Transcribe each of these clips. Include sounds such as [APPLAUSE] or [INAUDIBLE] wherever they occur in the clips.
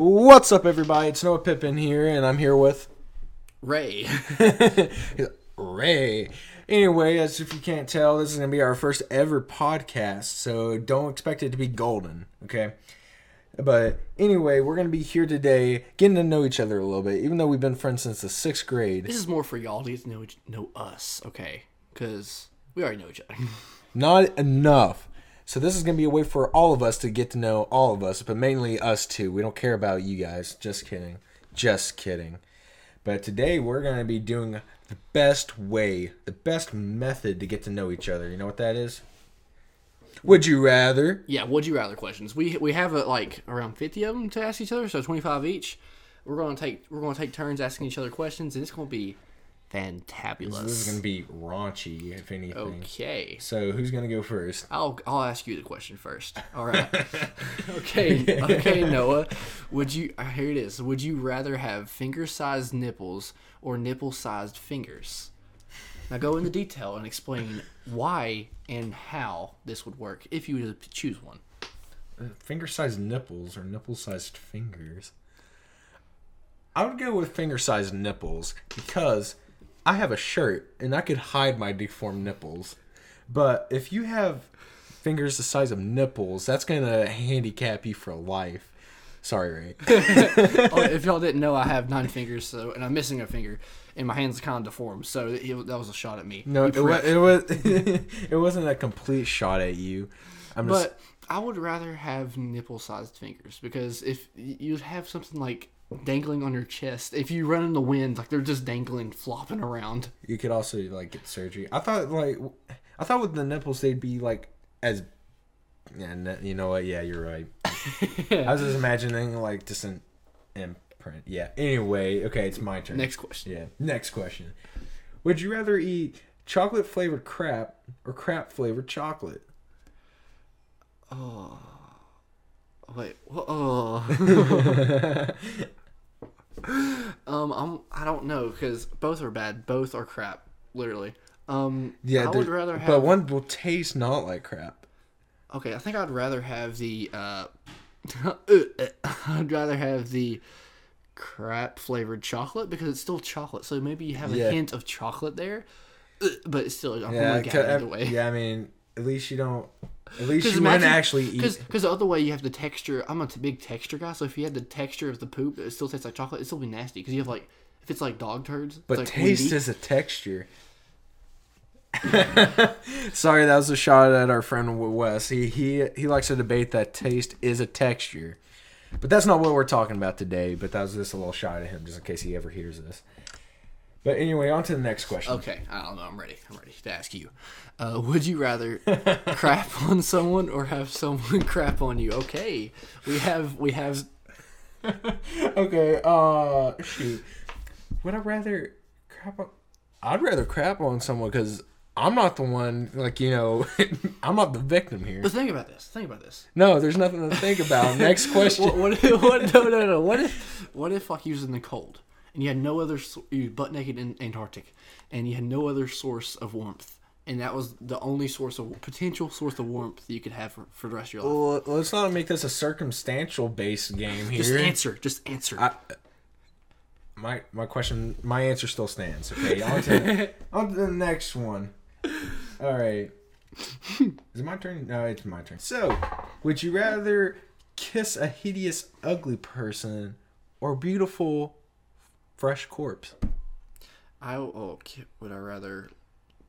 What's up, everybody? It's Noah Pippin here, and I'm here with Ray. [LAUGHS] Ray. Anyway, as if you can't tell, this is going to be our first ever podcast, so don't expect it to be golden, okay? But anyway, we're going to be here today getting to know each other a little bit, even though we've been friends since the sixth grade. This is more for y'all to get to know each- know us, okay? Because we already know each other. [LAUGHS] Not enough. So this is going to be a way for all of us to get to know all of us, but mainly us two. We don't care about you guys. Just kidding. Just kidding. But today we're going to be doing the best way, the best method to get to know each other. You know what that is? Would you rather? yeah, would you rather questions? We we have uh like around fifty of them to ask each other, so twenty five each. We're gonna take we're gonna take turns asking each other questions, and it's gonna be fantabulous. This is going to be raunchy, if anything. okay. So who's going to go first? I'll I'll ask you the question first. [LAUGHS] All right. [LAUGHS] okay. Okay, Noah. Would you uh, here it is. Would you rather have finger sized nipples or nipple sized fingers? Now go into detail and explain why and how this would work if you were to choose one. Finger-sized nipples or nipple-sized fingers? I would go with finger-sized nipples because I have a shirt and I could hide my deformed nipples. But if you have fingers the size of nipples, that's gonna handicap you for life. Sorry, Ray. [LAUGHS] [LAUGHS] oh, if y'all didn't know, I have nine fingers, so and I'm missing a finger, and my hands kind of deformed. So it, that was a shot at me. No, it, wa- it was [LAUGHS] it wasn't a complete shot at you. I'm just But I would rather have nipple-sized fingers because if you'd have something like dangling on your chest, if you run in the wind, like they're just dangling, flopping around. You could also like get surgery. I thought like I thought with the nipples they'd be like as yeah, you know what? Yeah, you're right. [LAUGHS] I was just imagining like just an imprint. Yeah. Anyway, okay, it's my turn. Next question. Yeah. Next question. Would you rather eat chocolate flavored crap or crap flavored chocolate? Oh. Wait. Oh. [LAUGHS] [LAUGHS] [LAUGHS] um. I'm. I don't know because both are bad. Both are crap. Literally. Um. Yeah, I would rather have. but one will taste not like crap. Okay, I think I'd rather have the uh [LAUGHS] I'd rather have the crap flavored chocolate because it's still chocolate. So maybe you have a Yeah. hint of chocolate there. But it's still I'm Yeah, gonna look it either way. yeah. I mean, at least you don't. At least you Because wouldn't actually eat. because the other way you have the texture. I'm a t- big texture guy, so if you had the texture of the poop, it still tastes like chocolate. It'd still be nasty because you have like if it's like dog turds. But like taste windy. is a texture. [LAUGHS] Sorry, that was a shot at our friend Wes. He he he likes to debate that taste is a texture, but that's not what we're talking about today. But that was just a little shot at him, just in case he ever hears this. But anyway, on to the next question. Okay, I don't know. I'm ready. I'm ready to ask you. Uh, would you rather [LAUGHS] crap on someone or have someone [LAUGHS] crap on you? Okay, we have we have. [LAUGHS] Okay. Uh, shoot. Would I rather crap on? I'd rather crap on someone because I'm not the one. Like you know, I'm not the victim here. But think about this. Think about this. No, there's nothing to think about. Next question. What, what, if, what no no no. What if what if like in the cold and you had no other you butt naked in Antarctic and you had no other source of warmth and that was the only source of potential source of warmth that you could have for, for the rest of your life. Well, let's not make this a circumstantial based game here. Just answer. Just answer. I, my my question, my answer still stands. Okay, on to, [LAUGHS] on to the next one. All right, is it my turn? No, it's my turn. So, would you rather kiss a hideous, ugly person or beautiful, fresh corpse? I oh, would I rather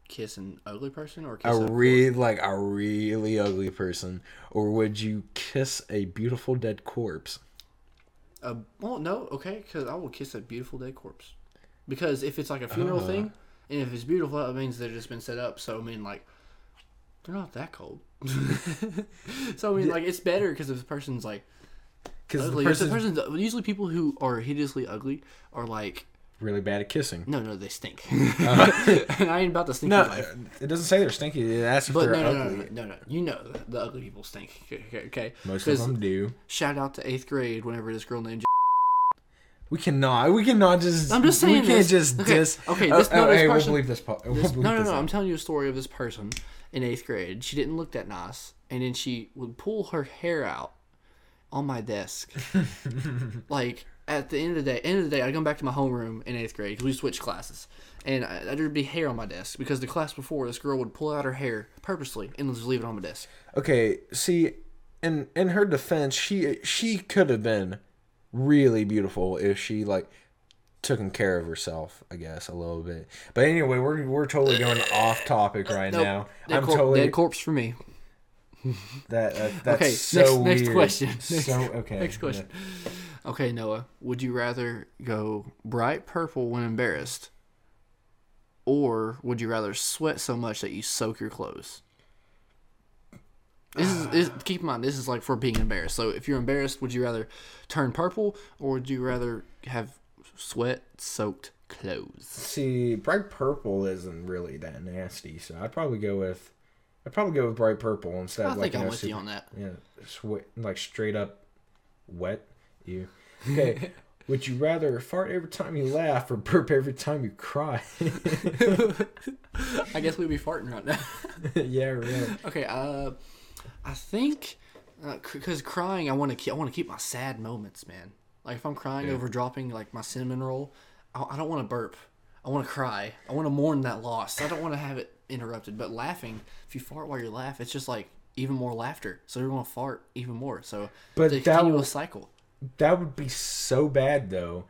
kiss an ugly person or kiss A a, really like a really ugly person, or would you kiss a beautiful dead corpse? a well no okay because I will kiss a beautiful dead corpse because if it's like a funeral Uh. thing and if it's beautiful that means they've just been set up so I mean like they're not that cold [LAUGHS] so I mean like it's better because if the person's like Because the if the person's usually people who are hideously ugly are like really bad at kissing. no no they stink and [LAUGHS] uh, [LAUGHS] I ain't about to stink No, it doesn't say they're stinky. It asks if But they're no, no, no, ugly. no, no, no. You know the ugly people stink. Okay, okay. Most of them do. Shout out to eighth grade whenever this girl named We cannot. We cannot just. I'm just saying We can't this. just Okay, diss. okay, Oh, this- no, oh, this hey, person- we'll believe this. Po- we'll This- no, no, this no. I'm telling you a story of this person in eighth grade. She didn't look that nice, and then she would pull her hair out, on my desk. like at the end of the day, end of the day, I'd come back to my homeroom in eighth grade because we switched classes, and I, there'd be hair on my desk because the class before this girl would pull out her hair purposely and just leave it on my desk. Okay, see, in in her defense, she she could have been really beautiful if she like taken care of herself, I guess, a little bit. But anyway, we're we're totally going off topic right Nope. now. Dead, I'm cor- totally dead corpse for me. That, that that's Okay, so next- weird. next question. Next- so okay. Next question. Okay, Noah, would you rather go bright purple when embarrassed, or would you rather sweat so much that you soak your clothes? This is, this, keep in mind this is like for being embarrassed. So if you're embarrassed, would you rather turn purple or would you rather have sweat soaked clothes? See, bright purple isn't really that nasty, so I'd probably go with I'd probably go with bright purple instead I of like think I'm with you on that. Yeah, sweat like straight up wet. You okay? [LAUGHS] Would you rather fart every time you laugh or burp every time you cry? [LAUGHS] I guess we'd be farting right now. [LAUGHS] yeah, really. Okay, uh, I think because crying, I want to keep I want to keep my sad moments, man. Like if I'm crying over dropping like my cinnamon roll, I, I don't want to burp. I want to cry. I want to mourn that loss. I don't want to have it interrupted. But laughing, if you fart while you laugh, it's just like even more laughter. So you're gonna fart even more. So But the that continuous will- cycle. That would be so bad though,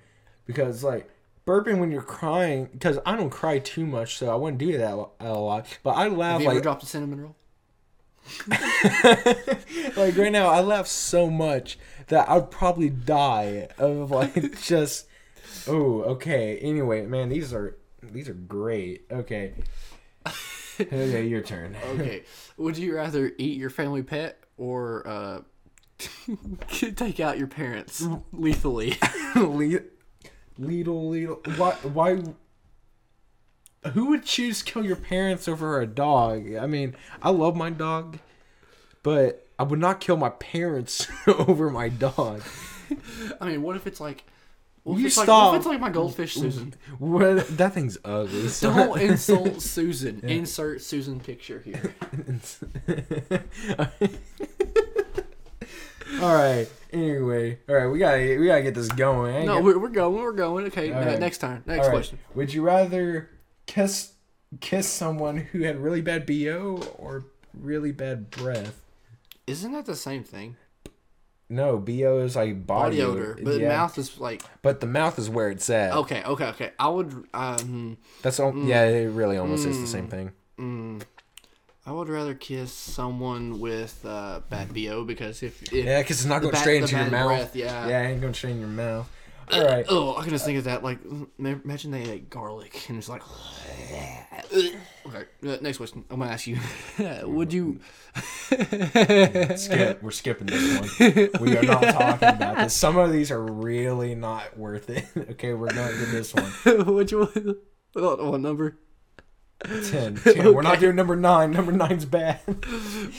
because like burping when you're crying. Because I don't cry too much, so I wouldn't do that a lot. But I laugh Have you ever like dropped a cinnamon roll? [LAUGHS] like right now. I laugh so much that I'd probably die of [LAUGHS] like just. Oh, okay. Anyway, man, these are these are great. Okay. Okay, your turn. [LAUGHS] Okay. Would you rather eat your family pet or uh, [LAUGHS] take out your parents lethally? [LAUGHS] Le- Lidl, Lidl. Why? Why? Who would choose kill your parents over a dog? I mean, I love my dog, but I would not kill my parents over my dog. I mean, what if it's like, what if, You like, stop. what if it's like my goldfish Susan? What? That thing's ugly. so- Don't [LAUGHS] insult Susan. Insert Susan picture here. [LAUGHS] all right. Anyway, all right. We gotta we gotta get this going. No, we're, we're going. We're going. Okay, All ne- right. next time. Next right. question. Would you rather kiss kiss someone who had really bad bo or really bad breath? Isn't that the same thing? No, bo is like body, Body odor, but yeah. mouth is like. But the mouth is where it's at. Okay, okay, okay. I would. Um, That's all. Yeah, it really almost is the Mm. same thing. mm, I would rather kiss someone with uh, bad bo because if, if Yeah, because it's not going bad- straight into your mouth. breath, yeah. yeah, it ain't going straight in your mouth. All right. Oh, I can just think of that. Like, imagine they ate garlic and it's like. [SIGHS] [LAUGHS] okay, uh, next question. I'm gonna ask you. [LAUGHS] Would you? [LAUGHS] Skip. We're skipping this one. We are not talking about this. Some of these are really not worth it. [LAUGHS] okay, we're going to this one. Which one? What, what number? 10. 10. We're not doing number 9. Number nine's bad.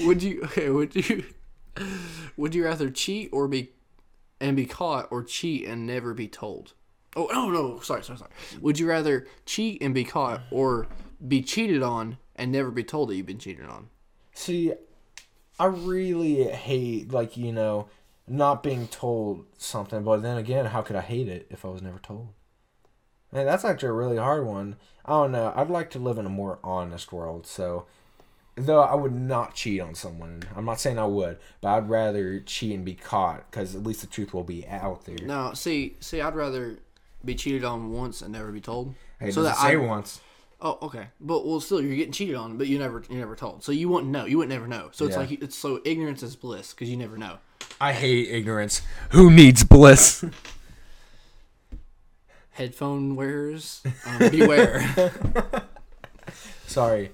Would you? Okay. Would you? Would you rather cheat or be, and be caught, or cheat and never be told? Oh no no sorry sorry sorry. Would you rather cheat and be caught, or be cheated on and never be told that you've been cheated on? See, I really hate, like, you know, not being told something. But then again, how could I hate it if I was never told? Man, that's actually a really hard one. I don't know. I'd like to live in a more honest world. So, though I would not cheat on someone. I'm not saying I would, but I'd rather cheat and be caught because at least the truth will be out there. No, see, see, I'd rather be cheated on once and never be told. Hey, so that say I, once. Oh, okay, but well, still, you're getting cheated on, but you never, you never told, so you wouldn't know, you would never know. So it's Yeah. like it's so ignorance is bliss because you never know. I hate ignorance. Who needs bliss? [LAUGHS] Headphone wearers, um, beware. [LAUGHS] Sorry.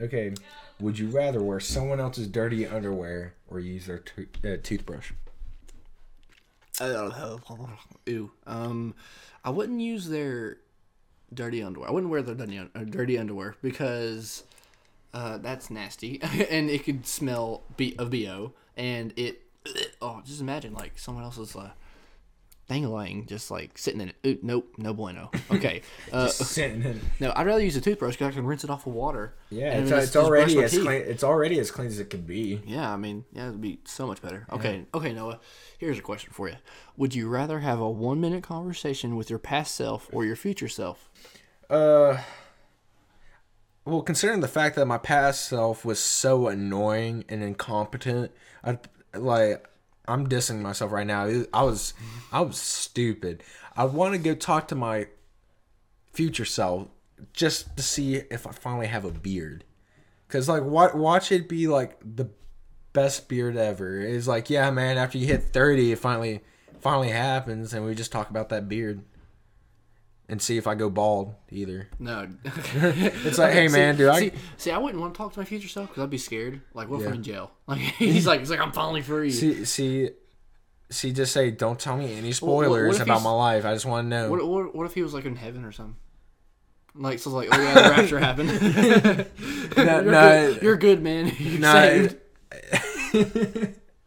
Okay. Would you rather wear someone else's dirty underwear or use their to- uh, toothbrush? Ew. Um, I wouldn't use their dirty underwear. I wouldn't wear the dirty, uh, underwear because uh, that's nasty, [LAUGHS] and it could smell b- of bo, and it. [CLEARS THROAT] Oh, just imagine like someone else's uh, dangling, just like sitting in it. Ooh, nope, no bueno. Okay. [LAUGHS] Uh, Sitting in. [LAUGHS] no, I'd rather use a toothbrush because I can rinse it off with water. Yeah, it's, it's just- just already as teeth. clean. It's already as clean as it could be. Yeah, I mean, yeah, it'd be so much better. Okay, okay, Noah. Here's a question for you: Would you rather have a one-minute conversation with your past self or your future self? Uh, well, considering the fact that my past self was so annoying and incompetent, I'd like I'm dissing myself right now. I was I was stupid. I want to go talk to my future self just to see if I finally have a beard. Cause like watch watch it be like the best beard ever. It's like yeah, man. After you hit thirty, it finally finally happens, and we just talk about that beard. And see if I go bald either. No. [LAUGHS] It's like, hey, man, dude, I- see, see? I wouldn't want to talk to my future self because I'd be scared. Like, what if I'm in jail? [LAUGHS] Like, he's like, he's like, I'm finally free. See, see, see. Just say, don't tell me any what- what spoilers about my life. I just want to know. What, what, what if he was like in heaven or something? Like, so like, oh yeah, the rapture happened. [LAUGHS] No, you're, no, good, you're good, man. You're no, saved.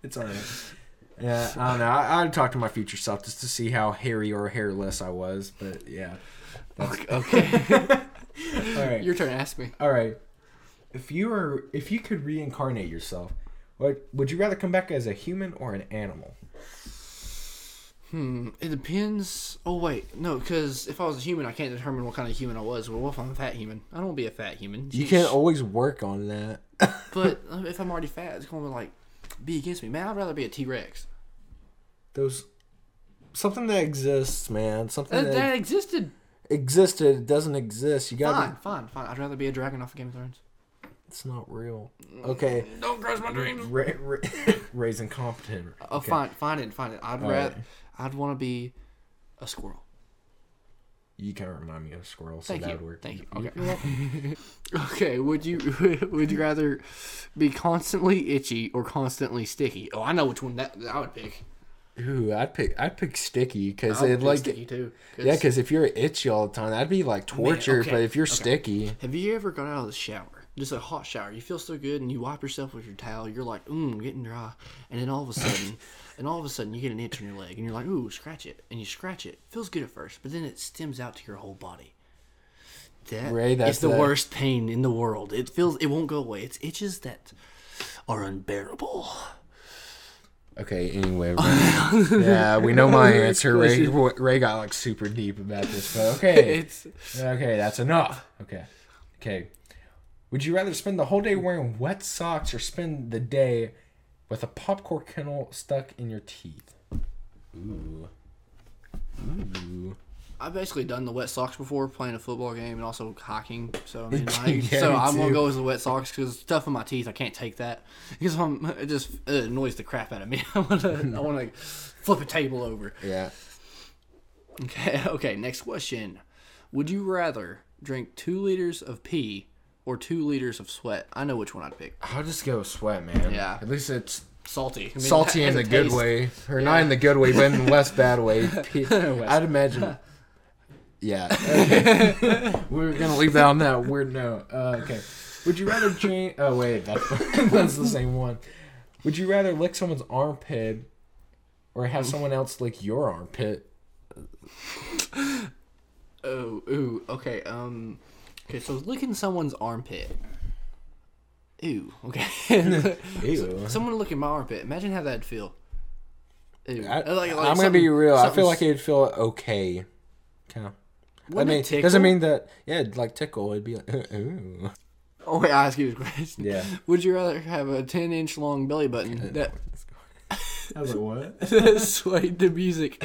it's alright. Yeah, I don't know. I, I'd talk to my future self just to see how hairy or hairless I was. But yeah. [LAUGHS] Okay, [LAUGHS] All right. your turn. To ask me. All right. If you were, if you could reincarnate yourself, what would you rather come back as a human or an animal? Hmm. It depends. Oh wait, no, because if I was a human, I can't determine what kind of human I was. Well, what if I'm a fat human? I don't want to be a fat human. You can't always work on that. [LAUGHS] But uh, if I'm already fat, it's going to be like be against me. Man, I'd rather be a T Rex. Those something that exists, man. Something That, that, that existed. existed doesn't exist. You gotta. Fine, fine, fine. I'd rather be a dragon off of Game of Thrones. It's not real. Okay. Don't crush my dreams. Ra- ra- [LAUGHS] raising competent. Oh, uh, Okay. fine, fine it, fine it. I'd rather. right. I'd want to be a squirrel. You kind of remind me of a squirrel, so Thank that you. would work. Thank you. Okay. [LAUGHS] Okay. Would you [LAUGHS] would you rather be constantly itchy or constantly sticky? Oh, I know which one that, that I would pick. Ooh, I'd pick. I'd pick sticky because it like. sticky too. 'cause- Yeah, because if you're itchy all the time, that'd be like torture. okay, But if you're okay. sticky, Have you ever gone out of the shower? Just a hot shower. You feel so good, and you wipe yourself with your towel. You're like, mmm, getting dry. And then all of a sudden, [LAUGHS] and all of a sudden, you get an itch on your leg, and you're like, ooh, scratch it. And you scratch it. Feels good at first, but then it stems out to your whole body. That Ray, that's is the the- worst pain in the world. It feels, it won't go away. It's itches that are unbearable. Okay. Anyway, [LAUGHS] Ray- yeah, we know my answer. Ray, Ray got like super deep about this, but [LAUGHS] okay. It's Okay, that's enough. Okay. Okay. Would you rather spend the whole day wearing wet socks or spend the day with a popcorn kernel stuck in your teeth? Ooh. Ooh. I've basically done the wet socks before, playing a football game and also hiking. So I mean, [LAUGHS] like, Yeah, so I'm gonna go with the wet socks because stuff in my teeth, I can't take that [LAUGHS] because I'm it just it annoys the crap out of me. [LAUGHS] I wanna I wanna flip a table over. Yeah. Okay, okay. Next question: Would you rather drink two liters of pee or two liters of sweat? I know which one I'd pick. I'll just go with sweat, man. Yeah. At least it's Salty, I mean, salty in the a good way. Or not in the good way, but in the less bad way. I'd imagine. Yeah. Okay. [LAUGHS] We're going to leave that on that weird note. Uh, okay. Would you rather drink. Oh, wait. That's, [LAUGHS] that's the same one. Would you rather lick someone's armpit or have someone else lick your armpit? Oh, ooh, okay. Um, okay. So licking someone's armpit. Ooh, okay. [LAUGHS] Ew. Someone look at my armpit. Imagine how that'd feel. Ew. I, Like- like I'm gonna be real. I feel like it'd feel okay. Kind of. I Wouldn't mean, it tickle? doesn't mean that. Yeah, it'd, like tickle. It'd be like, [LAUGHS] ooh. Oh wait, I ask you this question. Yeah. [LAUGHS] Would you rather have a ten inch long belly button uh, that [LAUGHS] I was like, what? that swayed to music,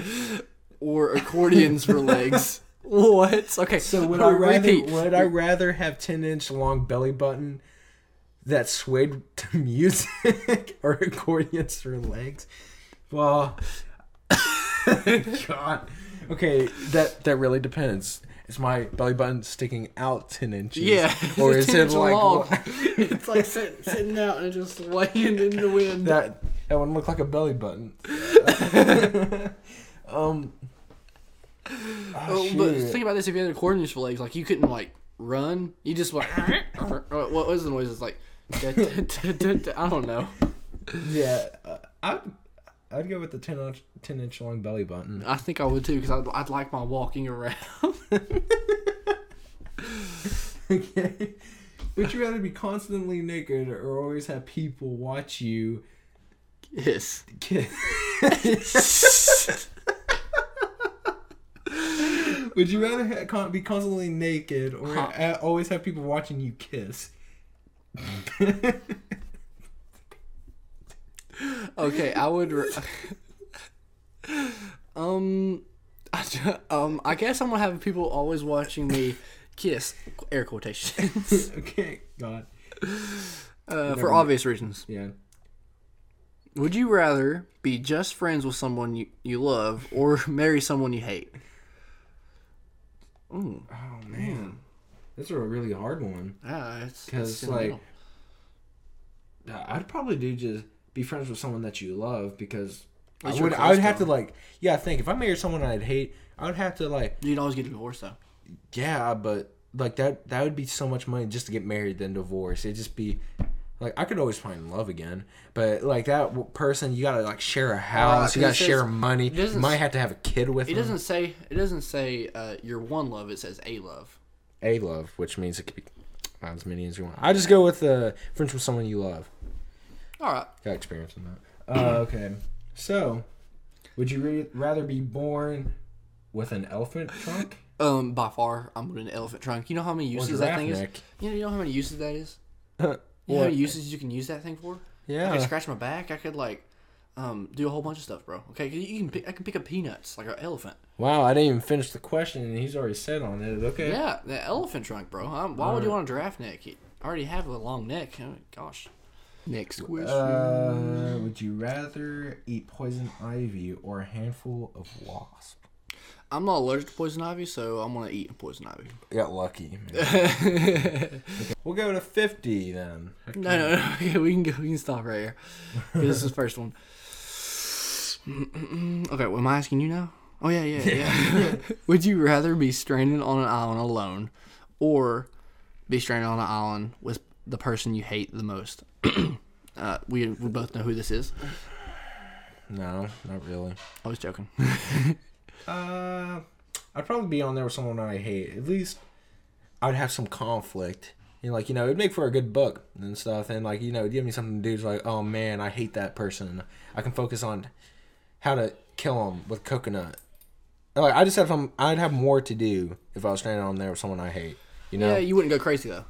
or accordions for legs? What? Okay, So would I rather repeat? would I rather have ten inch long belly button that swayed to music or accordions for legs? Well, God. Okay, that that really depends. Is my belly button sticking out ten inches? Yeah, [LAUGHS] Or is [LAUGHS] it like long. [LAUGHS] it's like sit, sitting out and just swaying in the wind. that? That wouldn't look like a belly button. um. Oh, but think about this: if you had accordions for legs, like you couldn't like run, you just like what was the noise? It's like I don't know. Yeah, uh, I I'd go with the 10 inch, 10 inch long belly button. I think I would too because I'd, I'd like my walking around. [LAUGHS] okay. Would you rather be constantly naked or always have people watch you yes. kiss? [LAUGHS] Would you rather ha- con- be constantly naked or Huh. a- always have people watching you kiss? [LAUGHS] Okay, I would. Re- [LAUGHS] um, I, um, I guess I'm gonna have people always watching me kiss. Air quotations. [LAUGHS] okay, God. Uh, for obvious reasons. Yeah. Would you rather be just friends with someone you, you love or [LAUGHS] marry someone you hate? Ooh, Oh man, that's a really hard one. yeah, Because like, I'd probably do just be friends with someone that you love because I At least you're would. I would have to like. Yeah, think if I married someone I'd hate, I would have to like. you'd always get a divorce though. Yeah, but like that. That would be so much money just to get married than divorce. It'd just be. Like I could always find love again, but like that person, you gotta like share a house, you Uh, it gotta says- share money. You might have to have a kid with It them. doesn't say it doesn't say uh, your one love. It says a love. a love, which means it could be as many as you want. I just go with uh, friends with someone you love. All right. Got experience in that. Uh, okay. So, would you re- rather be born with an elephant trunk Um, by far, I'm with an elephant trunk. You know how many or uses that giraffe thing is? neck? You know, you know how many uses that is? [LAUGHS] You know how many uses you can use that thing for? Yeah. I Yeah. could scratch my back. I could like, um, do a whole bunch of stuff, bro. Okay, 'cause you can pick, I can pick up peanuts like an elephant. Wow, I didn't even finish the question, and he's already said on it. Okay. Yeah, the elephant trunk, bro. Um, why would you want a giraffe neck? You already have a long neck. Oh, gosh. Next question. Uh, would you rather eat poison ivy or a handful of wasp? I'm not allergic to poison ivy, so I'm gonna eat poison ivy. Got lucky. [LAUGHS] We'll go to fifty then. No, no, no. [LAUGHS] Okay, we can go. We can stop right here. Okay, [LAUGHS] this is the first one. [SNIFFS] okay, well, am I asking you now? Oh yeah, yeah, yeah. Would you rather be stranded on an island alone, or be stranded on an island with the person you hate the most? [CLEARS THROAT] uh, we we both know who this is. No, not really. I was joking. [LAUGHS] Uh, I'd probably be on there with someone I hate. At least I'd have some conflict. And like you know, it'd make for a good book and stuff. And like you know, give me something to do. It's like, oh man, I hate that person. I can focus on how to kill him with coconut. Like I just have some. I'd have more to do if I was standing on there with someone I hate. You know. Yeah, you wouldn't go crazy though.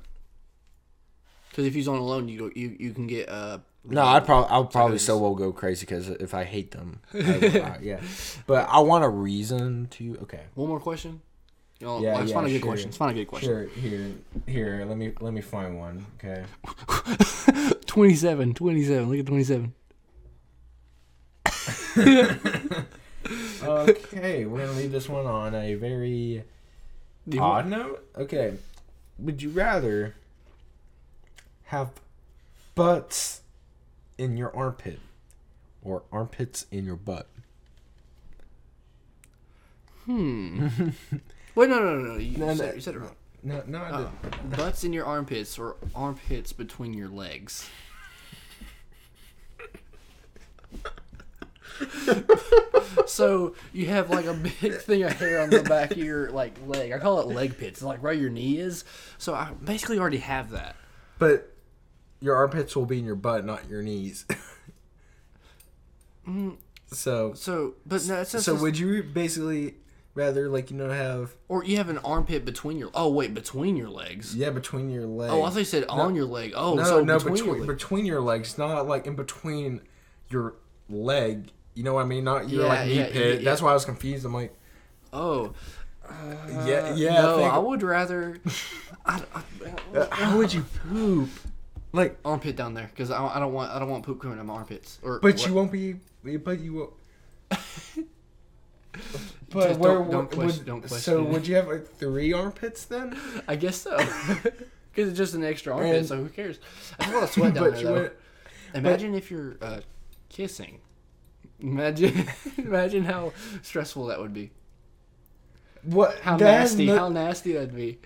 Because if you're on alone, you go, you you can get uh. No, I'd probably I'll probably still will go crazy because if I hate them, I, I- [LAUGHS] yeah. But I want a reason to. Okay. One more question. You know, Yeah, let's yeah, find a good sure. question. Let's find a good question. Sure. Here, here. Let me let me find one. Okay. [LAUGHS] 27, 27. Look at 27. [LAUGHS] Okay, we're gonna leave this one on a very Do you odd note. Okay. Would you rather have butts in your armpit or armpits in your butt? Hmm. [LAUGHS] Wait, no, no, no, no. You, No, said, no. you said it wrong. No, no, I Oh. Butts in your armpits or armpits between your legs. so you have like a big [LAUGHS] thing of hair on the back of your like leg. I call it leg pits, like where your knee is. So I basically already have that. But your armpits will be in your butt, not your knees. [LAUGHS] So, So, but no, it's just, so would you basically rather like you know have or you have an armpit between your. Oh wait, between your legs. yeah between your legs? Oh, I thought you said on your leg. Oh, no, so no, between, between your between your legs, not like in between your leg. You know what I mean? Not your Yeah, like knee yeah, pit. yeah. That's why I was confused. I'm like, Oh, yeah, yeah. no, think- I would rather. [LAUGHS] I, I, Uh, how would you poop? Like, armpit down there because I, I don't want I don't want poop coming in my armpits. Or but what- you won't be. But you won't. [LAUGHS] But Just where don't- don't would, question- don't so question it. would you have like three armpits then? [LAUGHS] I guess so. [LAUGHS] Because it's just an extra armpit, And- so who cares? I just want to sweat down there though. would, Imagine if you're uh, kissing. Imagine, imagine how stressful that would be. what? How nasty, no- how nasty that'd be.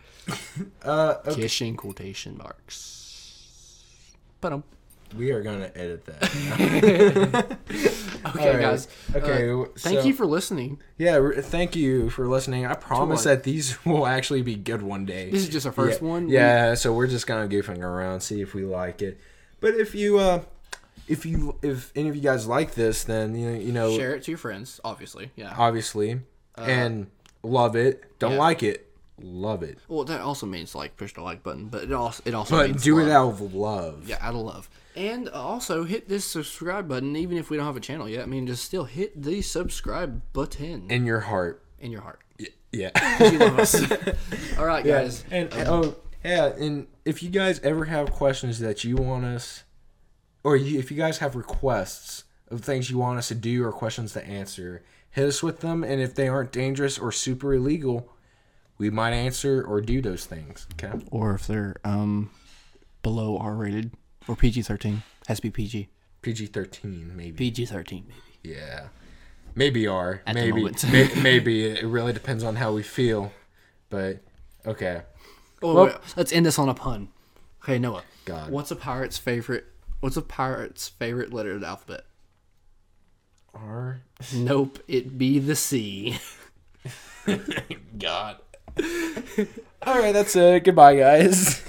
uh, okay. Kissing quotation marks. But um, we are gonna edit that. [LAUGHS] Okay, right. guys. Okay, uh, thank so- you for listening. yeah, thank you for listening. I promise that these [LAUGHS] will actually be good one day. This is just our first yeah, one. Yeah, so we're just kind of goofing around, see if we like it. But if you, uh, if you, if any of you guys like this, then you know, you know, Share it to your friends, obviously. Yeah. obviously, and love it. Don't yeah. like it, love it. Well, that also means like push the like button, but it also it also But means do it out of love. Yeah, out of love. And also hit this subscribe button, even if we don't have a channel yet. I mean, just still hit the subscribe button In your heart. in your heart. Y- Yeah. [LAUGHS] love. [LAUGHS] All right, Yeah, guys. and um, oh yeah, and if you guys ever have questions that you want us, or you, if you guys have requests of things you want us to do or questions to answer, hit us with them. And if they aren't dangerous or super illegal, we might answer or do those things. Okay. Or if they're um below R rated or PG thirteen, has to be PG. PG thirteen maybe. PG thirteen, maybe. yeah. Maybe R. At maybe. may, maybe it really depends on how we feel. But okay. Oh, Well- wait, let's end this on a pun. Okay, Noah. God. What's a pirate's favorite? What's a pirate's favorite letter of the alphabet? R. Nope, it be the C. [LAUGHS] God. All right, that's it. Goodbye, guys. [LAUGHS]